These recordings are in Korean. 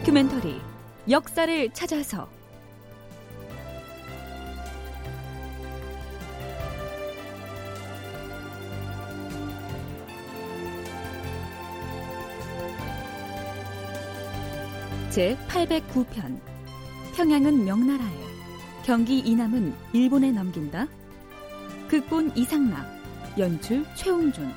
다큐멘터리 역사를 찾아서. 제 809편 평양은 명나라에 경기 이남은 일본에 넘긴다. 극본 이상락 연출 최홍준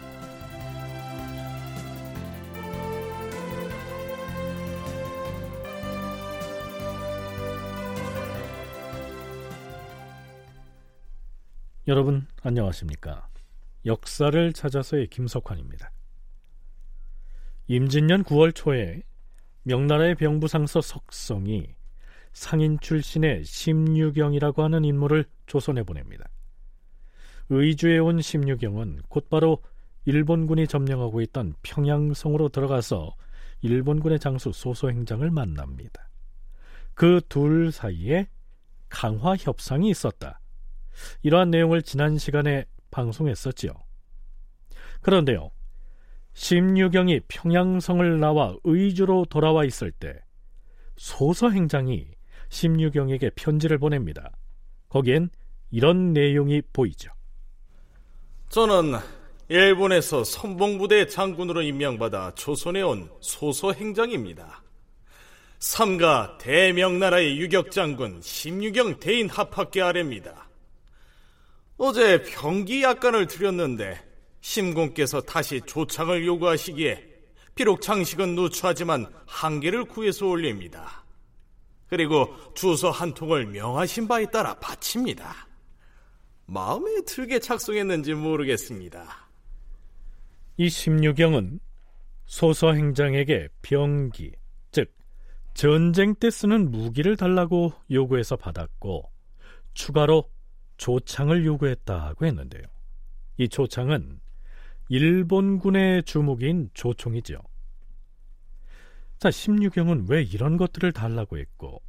여러분 안녕하십니까? 역사를 찾아서의 김석환입니다. 임진년 9월 초에 명나라의 병부상서 석성이 상인 출신의 심유경이라고 하는 인물을 조선에 보냅니다. 의주에 온 심유경은 곧바로 일본군이 점령하고 있던 평양성으로 들어가서 일본군의 장수 소소행장을 만납니다. 그 둘 사이에 강화 협상이 있었다. 이러한 내용을 지난 시간에 방송했었지요. 그런데요, 심유경이 평양성을 나와 의주로 돌아와 있을 때 소서 행장이 심유경에게 편지를 보냅니다. 거기엔 이런 내용이 보이죠. 저는 일본에서 선봉부대 장군으로 임명받아 조선에 온 소서 행장입니다. 삼가 대명나라의 유격장군 심유경 대인 합학계 아래입니다. 어제 병기 약간을 드렸는데 심공께서 다시 조창을 요구하시기에 비록 장식은 누추하지만 한개를 구해서 올립니다. 그리고 주소 한 통을 명하신 바에 따라 바칩니다. 마음에 들게 작성했는지 모르겠습니다. 이 심유경은 소서 행장에게 병기, 즉 전쟁 때 쓰는 무기를 달라고 요구해서 받았고 추가로 조창을 요구했다고 했는데요. 이 조창은 일본군의 주목인 조총이죠. 자, 심유경은 왜 이런 것들을 달라고 했고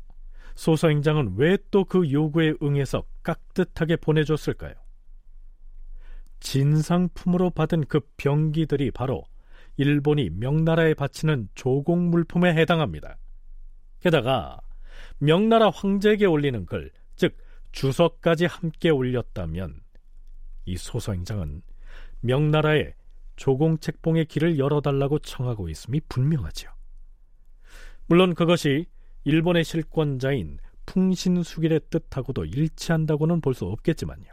소서행장은 왜 또 그 요구에 응해서 깍듯하게 보내줬을까요? 진상품으로 받은 그 병기들이 바로 일본이 명나라에 바치는 조공 물품에 해당합니다. 게다가 명나라 황제에게 올리는 글, 즉 주석까지 함께 올렸다면 이 소서행장은 명나라에 조공책봉의 길을 열어달라고 청하고 있음이 분명하죠. 물론 그것이 일본의 실권자인 풍신수길의 뜻하고도 일치한다고는 볼 수 없겠지만요.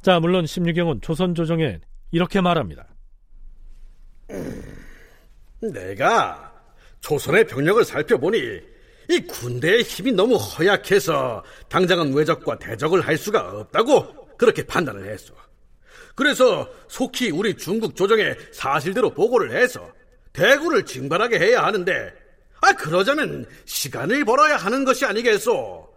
자, 물론 심유경은 조선 조정에 이렇게 말합니다. 내가 조선의 병력을 살펴보니 이 군대의 힘이 너무 허약해서 당장은 외적과 대적을 할 수가 없다고 그렇게 판단을 했어. 그래서 속히 우리 중국 조정에 사실대로 보고를 해서 대구를 징발하게 해야 하는데 아 그러자면 시간을 벌어야 하는 것이 아니겠소.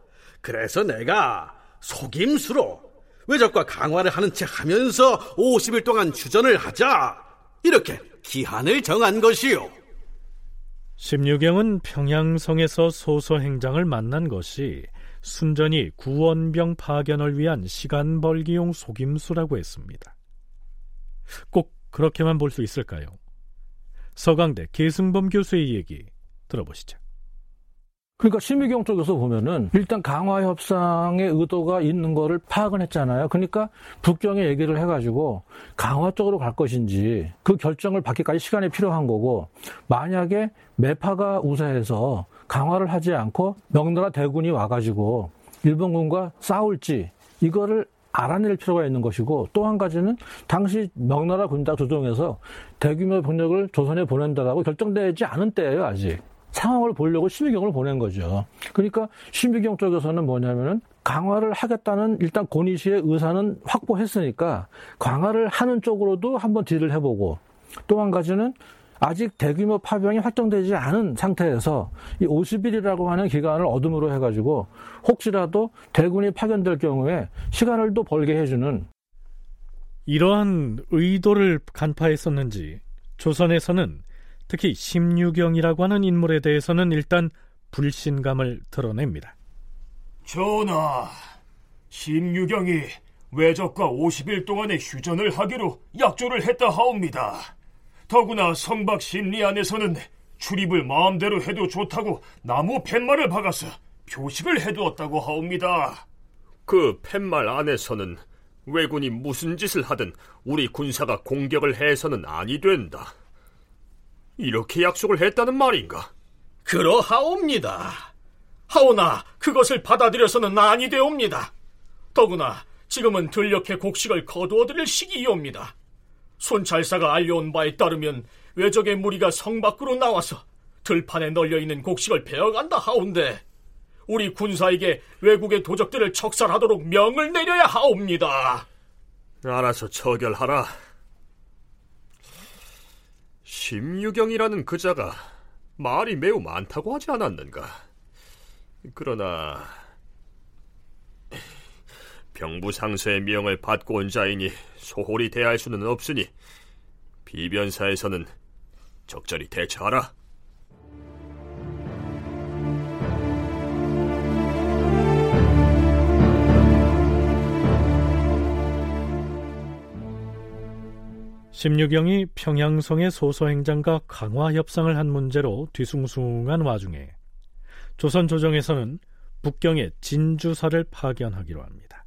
그래서 내가 속임수로 외적과 강화를 하는 채 하면서 50일 동안 주전을 하자 이렇게 기한을 정한 것이요. 심유경은 평양성에서 소서행장을 만난 것이 순전히 구원병 파견을 위한 시간 벌기용 속임수라고 했습니다. 꼭 그렇게만 볼 수 있을까요? 서강대 계승범 교수의 얘기 들어보시죠. 그러니까 심의경 쪽에서 보면은 일단 강화 협상의 의도가 있는 거를 파악은 했잖아요. 그러니까 북경에 얘기를 해가지고 강화 쪽으로 갈 것인지 그 결정을 받기까지 시간이 필요한 거고 만약에 매파가 우세해서 강화를 하지 않고 명나라 대군이 와가지고 일본군과 싸울지 이거를 알아낼 필요가 있는 것이고 또 한 가지는 당시 명나라 군당 조정에서 대규모 병력을 조선에 보낸다라고 결정되지 않은 때예요 아직. 상황을 보려고 심의경을 보낸 거죠. 그러니까 심의경 쪽에서는 뭐냐면은 강화를 하겠다는 일단 고니 씨의 의사는 확보했으니까 강화를 하는 쪽으로도 한번 딜을 해보고 또 한 가지는 아직 대규모 파병이 확정되지 않은 상태에서 이 50일이라고 하는 기간을 어둠으로 해가지고 혹시라도 대군이 파견될 경우에 시간을 또 벌게 해주는 이러한 의도를 간파했었는지 조선에서는 특히 심유경이라고 하는 인물에 대해서는 일단 불신감을 드러냅니다. 전하, 심유경이 외적과 50일 동안의 휴전을 하기로 약조를 했다 하옵니다. 더구나 선박 심리 안에서는 출입을 마음대로 해도 좋다고 나무 팻말을 박아서 표식을 해두었다고 하옵니다. 그 팻말 안에서는 왜군이 무슨 짓을 하든 우리 군사가 공격을 해서는 아니 된다. 이렇게 약속을 했다는 말인가? 그러하옵니다. 하오나 그것을 받아들여서는 아니 되옵니다. 더구나 지금은 들녘에 곡식을 거두어들일 시기이옵니다. 손찰사가 알려온 바에 따르면 외적의 무리가 성 밖으로 나와서 들판에 널려있는 곡식을 베어간다 하온데 우리 군사에게 외국의 도적들을 척살하도록 명을 내려야 하옵니다. 알아서 처결하라. 심유경이라는 그자가 말이 매우 많다고 하지 않았는가? 그러나 병부상서의 명을 받고 온 자이니 소홀히 대할 수는 없으니 비변사에서는 적절히 대처하라. 심유경이 평양성의 소소행장과 강화 협상을 한 문제로 뒤숭숭한 와중에 조선 조정에서는 북경에 진주사를 파견하기로 합니다.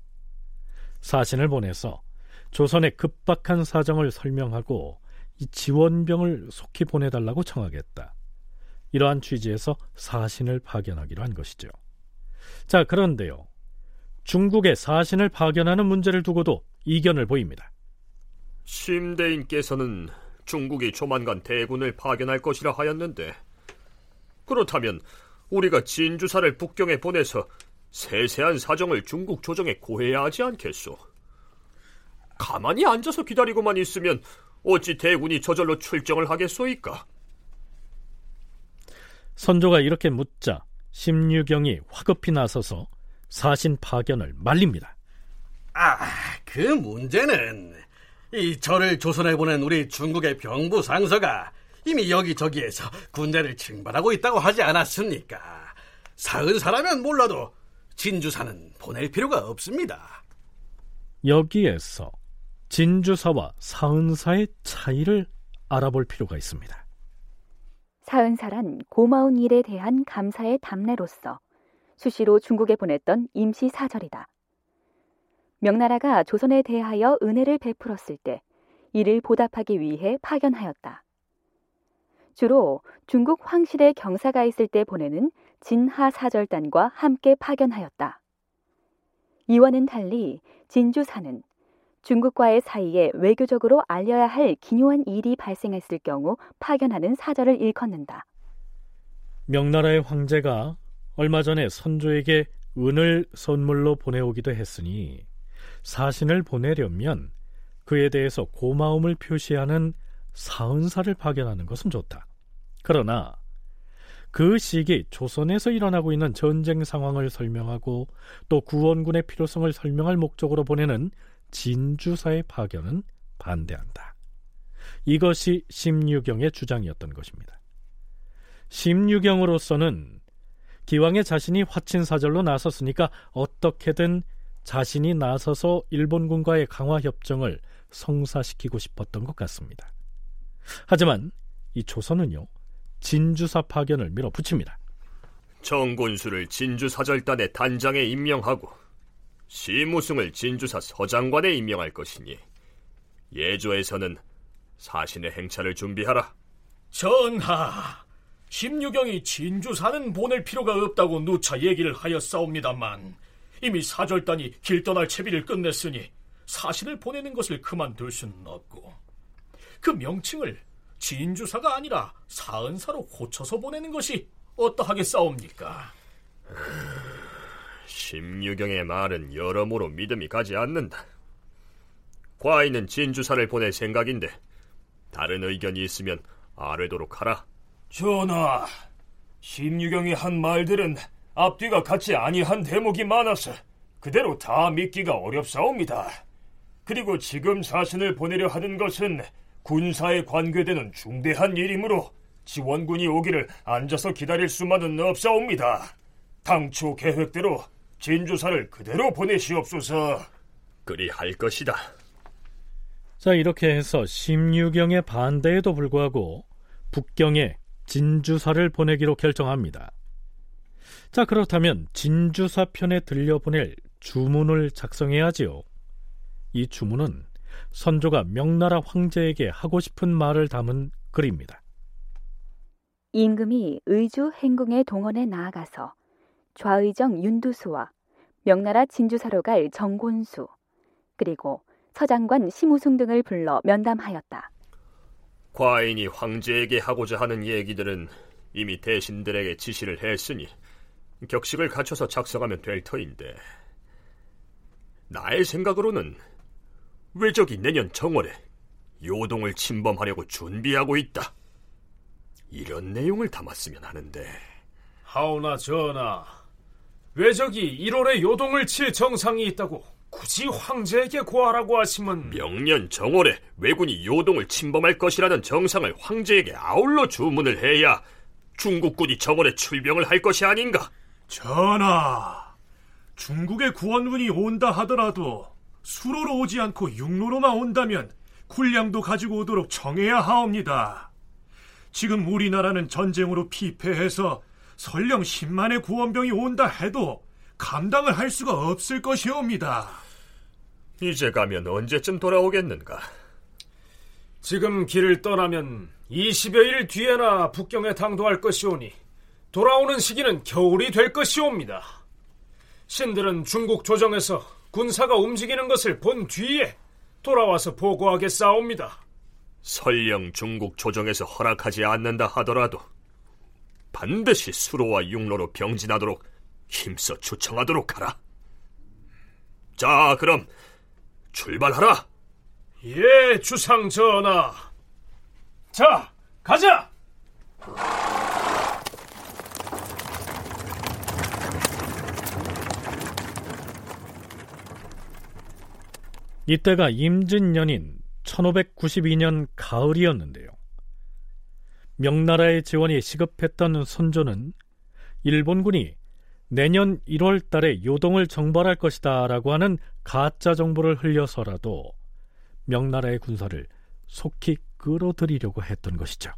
사신을 보내서 조선의 급박한 사정을 설명하고 이 지원병을 속히 보내달라고 청하겠다. 이러한 취지에서 사신을 파견하기로 한 것이죠. 자, 그런데요. 중국의 사신을 파견하는 문제를 두고도 이견을 보입니다. 심대인께서는 중국이 조만간 대군을 파견할 것이라 하였는데 그렇다면 우리가 진주사를 북경에 보내서 세세한 사정을 중국 조정에 고해야 하지 않겠소? 가만히 앉아서 기다리고만 있으면 어찌 대군이 저절로 출정을 하겠소이까? 선조가 이렇게 묻자 심유경이 화급히 나서서 사신 파견을 말립니다. 아, 그 문제는 이 저를 조선에 보낸 우리 중국의 병부 상서가 이미 여기저기에서 군대를 징발하고 있다고 하지 않았습니까? 사은사라면 몰라도 진주사는 보낼 필요가 없습니다. 여기에서 진주사와 사은사의 차이를 알아볼 필요가 있습니다. 사은사란 고마운 일에 대한 감사의 답례로서 수시로 중국에 보냈던 임시 사절이다. 명나라가 조선에 대하여 은혜를 베풀었을 때 이를 보답하기 위해 파견하였다. 주로 중국 황실의 경사가 있을 때 보내는 진하 사절단과 함께 파견하였다. 이와는 달리 진주사는 중국과의 사이에 외교적으로 알려야 할 기묘한 일이 발생했을 경우 파견하는 사절을 일컫는다. 명나라의 황제가 얼마 전에 선조에게 은을 선물로 보내오기도 했으니 사신을 보내려면 그에 대해서 고마움을 표시하는 사은사를 파견하는 것은 좋다. 그러나 그 시기 조선에서 일어나고 있는 전쟁 상황을 설명하고 또 구원군의 필요성을 설명할 목적으로 보내는 진주사의 파견은 반대한다. 이것이 심유경의 주장이었던 것입니다. 심유경으로서는 기왕에 자신이 화친사절로 나섰으니까 어떻게든 자신이 나서서 일본군과의 강화 협정을 성사시키고 싶었던 것 같습니다. 하지만 이 조선은요 진주사 파견을 밀어붙입니다. 정군수를 진주사 절단의 단장에 임명하고 시무승을 진주사 서장관에 임명할 것이니 예조에서는 사신의 행차를 준비하라. 전하, 심유경이 진주사는 보낼 필요가 없다고 누차 얘기를 하였사옵니다만 이미 사절단이 길 떠날 채비를 끝냈으니 사신을 보내는 것을 그만둘 수는 없고 그 명칭을 진주사가 아니라 사은사로 고쳐서 보내는 것이 어떠하겠사옵니까? 심유경의 말은 여러모로 믿음이 가지 않는다. 과인은 진주사를 보낼 생각인데 다른 의견이 있으면 아뢰도록 하라. 전하, 심유경이 한 말들은 앞뒤가 같이 아니한 대목이 많아서 그대로 다 믿기가 어렵사옵니다. 그리고 지금 사신을 보내려 하는 것은 군사에 관계되는 중대한 일이므로 지원군이 오기를 앉아서 기다릴 수만은 없사옵니다. 당초 계획대로 진주사를 그대로 보내시옵소서. 그리 할 것이다. 자, 이렇게 해서 심유경의 반대에도 불구하고 북경에 진주사를 보내기로 결정합니다. 자, 그렇다면 진주사 편에 들려보낼 주문을 작성해야지요. 이 주문은 선조가 명나라 황제에게 하고 싶은 말을 담은 글입니다. 임금이 의주 행궁의 동원에 나아가서 좌의정 윤두수와 명나라 진주사로 갈 정곤수 그리고 서장관 심우승 등을 불러 면담하였다. 과인이 황제에게 하고자 하는 얘기들은 이미 대신들에게 지시를 했으니 격식을 갖춰서 작성하면 될 터인데 나의 생각으로는 왜적이 내년 정월에 요동을 침범하려고 준비하고 있다. 이런 내용을 담았으면 하는데. 하오나 전하, 왜적이 1월에 요동을 칠 정상이 있다고 굳이 황제에게 고하라고 하시면 명년 정월에 왜군이 요동을 침범할 것이라는 정상을 황제에게 아울러 주문을 해야 중국군이 정월에 출병을 할 것이 아닌가? 전하, 중국의 구원군이 온다 하더라도 수로로 오지 않고 육로로만 온다면 군량도 가지고 오도록 정해야 하옵니다. 지금 우리나라는 전쟁으로 피폐해서 설령 10만의 구원병이 온다 해도 감당을 할 수가 없을 것이옵니다. 이제 가면 언제쯤 돌아오겠는가? 지금 길을 떠나면 20여일 뒤에나 북경에 당도할 것이오니 돌아오는 시기는 겨울이 될 것이옵니다. 신들은 중국 조정에서 군사가 움직이는 것을 본 뒤에 돌아와서 보고하겠사옵니다. 설령 중국 조정에서 허락하지 않는다 하더라도 반드시 수로와 육로로 병진하도록 힘써 추청하도록 하라. 자, 그럼 출발하라. 예, 주상 전하. 자, 가자. 이때가 임진년인 1592년 가을이었는데요. 명나라의 지원이 시급했던 선조는 일본군이 내년 1월 달에 요동을 정벌할 것이다 라고 하는 가짜 정보를 흘려서라도 명나라의 군사를 속히 끌어들이려고 했던 것이죠.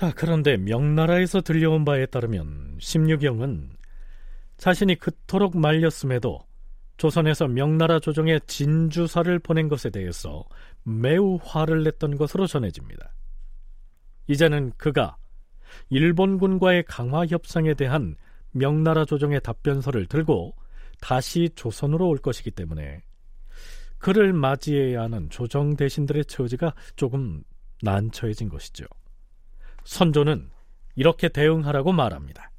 자, 그런데 명나라에서 들려온 바에 따르면 심유경은 자신이 그토록 말렸음에도 조선에서 명나라 조정에 진주사를 보낸 것에 대해서 매우 화를 냈던 것으로 전해집니다. 이제는 그가 일본군과의 강화 협상에 대한 명나라 조정의 답변서를 들고 다시 조선으로 올 것이기 때문에 그를 맞이해야 하는 조정 대신들의 처지가 조금 난처해진 것이죠. 선조는 이렇게 대응하라고 말합니다.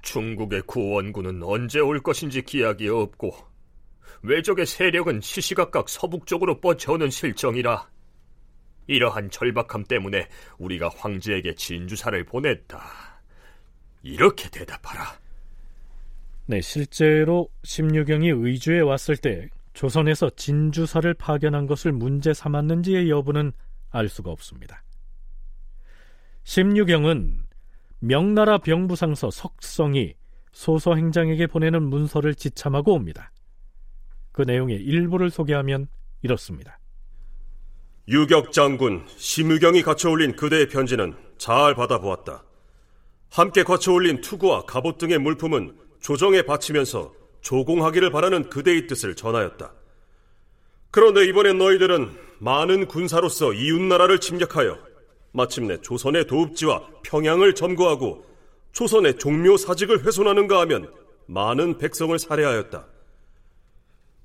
중국의 구원군은 언제 올 것인지 기약이 없고 외적의 세력은 시시각각 서북쪽으로 뻗쳐오는 실정이라 이러한 절박함 때문에 우리가 황제에게 진주사를 보냈다. 이렇게 대답하라. 네, 실제로 심유경이 의주에 왔을 때 조선에서 진주사를 파견한 것을 문제 삼았는지의 여부는 알 수가 없습니다. 심유경은 명나라 병부상서 석성이 소서 행장에게 보내는 문서를 지참하고 옵니다. 그 내용의 일부를 소개하면 이렇습니다. 유격 장군 심유경이 갖춰 올린 그대의 편지는 잘 받아보았다. 함께 갖춰 올린 투구와 갑옷 등의 물품은 조정에 바치면서 조공하기를 바라는 그대의 뜻을 전하였다. 그런데 이번엔 너희들은 많은 군사로서 이웃나라를 침략하여 마침내 조선의 도읍지와 평양을 점거하고 조선의 종묘 사직을 훼손하는가 하면 많은 백성을 살해하였다.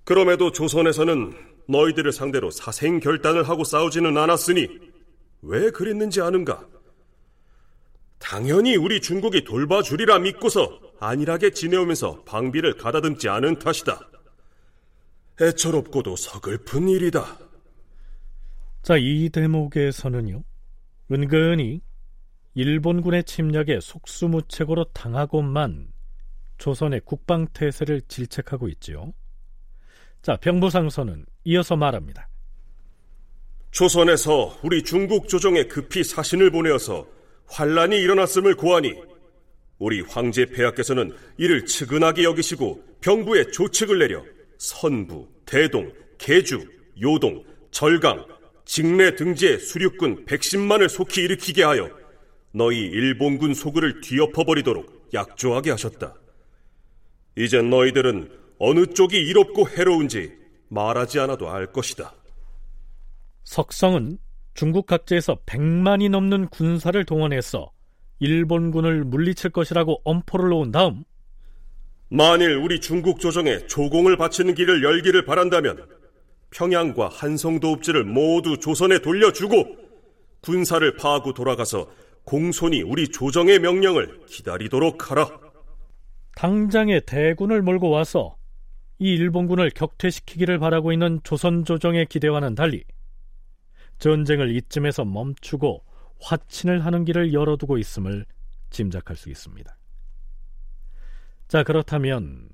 그럼에도 조선에서는 너희들을 상대로 사생 결단을 하고 싸우지는 않았으니 왜 그랬는지 아는가? 당연히 우리 중국이 돌봐주리라 믿고서 안일하게 지내오면서 방비를 가다듬지 않은 탓이다. 애처롭고도 서글픈 일이다. 자, 이 대목에서는요. 은근히 일본군의 침략에 속수무책으로 당하고만 조선의 국방태세를 질책하고 있지요. 자, 병부상서는 이어서 말합니다. 조선에서 우리 중국 조정에 급히 사신을 보내어서 환란이 일어났음을 고하니 우리 황제 폐하께서는 이를 측은하게 여기시고 병부에 조칙을 내려 선부, 대동, 계주, 요동, 절강, 직내 등지의 수륙군 110만을 속히 일으키게 하여 너희 일본군 소굴을 뒤엎어버리도록 약조하게 하셨다. 이제 너희들은 어느 쪽이 이롭고 해로운지 말하지 않아도 알 것이다. 석성은 중국 각지에서 100만이 넘는 군사를 동원해서 일본군을 물리칠 것이라고 엄포를 놓은 다음 만일 우리 중국 조정에 조공을 바치는 길을 열기를 바란다면 평양과 한성도읍지를 모두 조선에 돌려주고 군사를 파하고 돌아가서 공손히 우리 조정의 명령을 기다리도록 하라. 당장에 대군을 몰고 와서 이 일본군을 격퇴시키기를 바라고 있는 조선 조정의 기대와는 달리 전쟁을 이쯤에서 멈추고 화친을 하는 길을 열어두고 있음을 짐작할 수 있습니다. 자, 그렇다면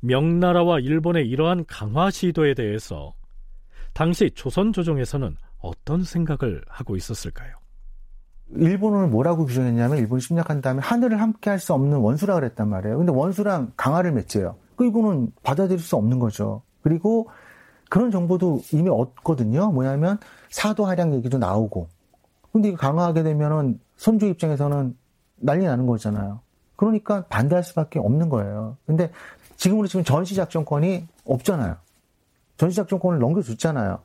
명나라와 일본의 이러한 강화 시도에 대해서 당시 조선 조정에서는 어떤 생각을 하고 있었을까요? 일본을 뭐라고 규정했냐면 일본이 침략한 다음에 하늘을 함께 할 수 없는 원수라 그랬단 말이에요. 근데 원수랑 강화를 맺어요. 그 이거는 받아들일 수 없는 거죠. 그리고 그런 정보도 이미 얻거든요. 뭐냐면 사도 하량 얘기도 나오고. 근데 이거 강화하게 되면은 선조 입장에서는 난리 나는 거잖아요. 그러니까 반대할 수밖에 없는 거예요. 근데 지금으로 치면 전시 작전권이 없잖아요. 전시작전권을 넘겨줬잖아요.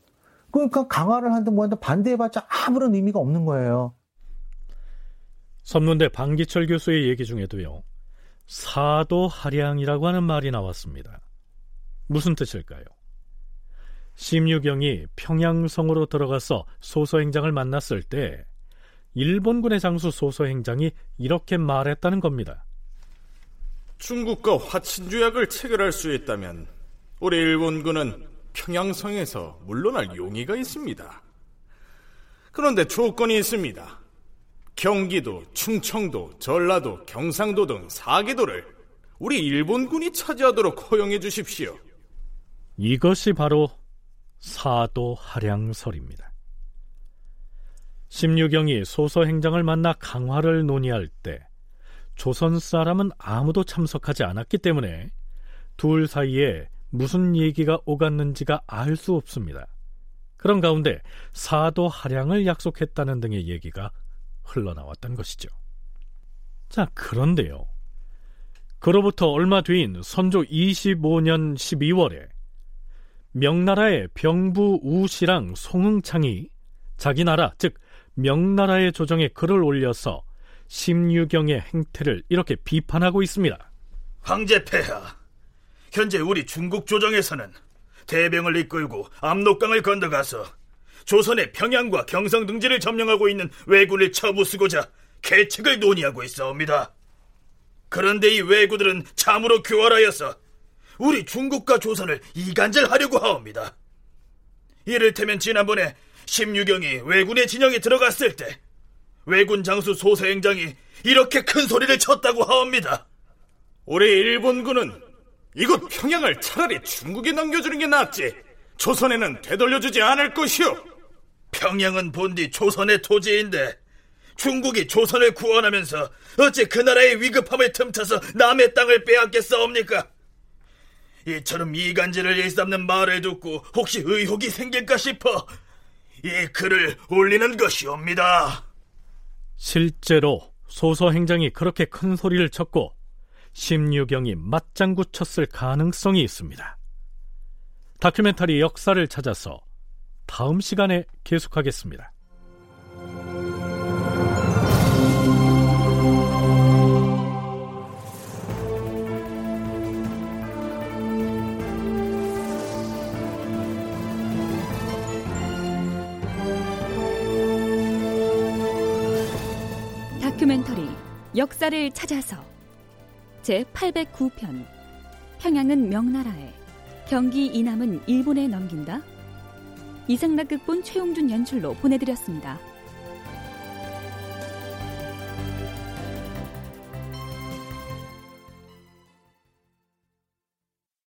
그러니까 강화를 한든 뭐하든 반대해봤자 아무런 의미가 없는 거예요. 선문대 방기철 교수의 얘기 중에도요. 사도 하량이라고 하는 말이 나왔습니다. 무슨 뜻일까요? 심유경이 평양성으로 들어가서 소서행장을 만났을 때 일본군의 장수 소서행장이 이렇게 말했다는 겁니다. 중국과 화친조약을 체결할 수 있다면 우리 일본군은 평양성에서 물러날 용의가 있습니다. 그런데 조건이 있습니다. 경기도, 충청도, 전라도, 경상도 등 4개도를 우리 일본군이 차지하도록 허용해 주십시오. 이것이 바로 사도 하량설입니다. 심유경이 소서 행장을 만나 강화를 논의할 때 조선 사람은 아무도 참석하지 않았기 때문에 둘 사이에 무슨 얘기가 오갔는지가 알 수 없습니다. 그런 가운데 사도 하량을 약속했다는 등의 얘기가 흘러나왔던 것이죠. 자, 그런데요. 그로부터 얼마 뒤인 선조 25년 12월에 명나라의 병부 우시랑 송응창이 자기 나라, 즉 명나라의 조정에 글을 올려서 심유경의 행태를 이렇게 비판하고 있습니다. 황제 폐하, 현재 우리 중국 조정에서는 대병을 이끌고 압록강을 건너가서 조선의 평양과 경성 등지를 점령하고 있는 왜군을 처부수고자 계책을 논의하고 있어옵니다. 그런데 이 왜구들은 참으로 교활하여서 우리 중국과 조선을 이간질하려고 하옵니다. 이를테면 지난번에 심유경이 왜군의 진영에 들어갔을 때 왜군 장수 소서행장이 이렇게 큰 소리를 쳤다고 하옵니다. 우리 일본군은 이곳 평양을 차라리 중국에 넘겨주는 게 낫지 조선에는 되돌려주지 않을 것이오. 평양은 본디 조선의 토지인데 중국이 조선을 구원하면서 어찌 그 나라의 위급함을 틈타서 남의 땅을 빼앗겠사옵니까? 이처럼 이간질을 일삼는 말을 듣고 혹시 의혹이 생길까 싶어 이 글을 올리는 것이옵니다. 실제로 소서 행장이 그렇게 큰 소리를 쳤고 심유경이 맞장구 쳤을 가능성이 있습니다. 다큐멘터리 역사를 찾아서 다음 시간에 계속하겠습니다. 다큐멘터리 역사를 찾아서 제 809편 평양은 명나라에 경기 이남은 일본에 넘긴다 이상락 극본 최용준 연출로 보내드렸습니다.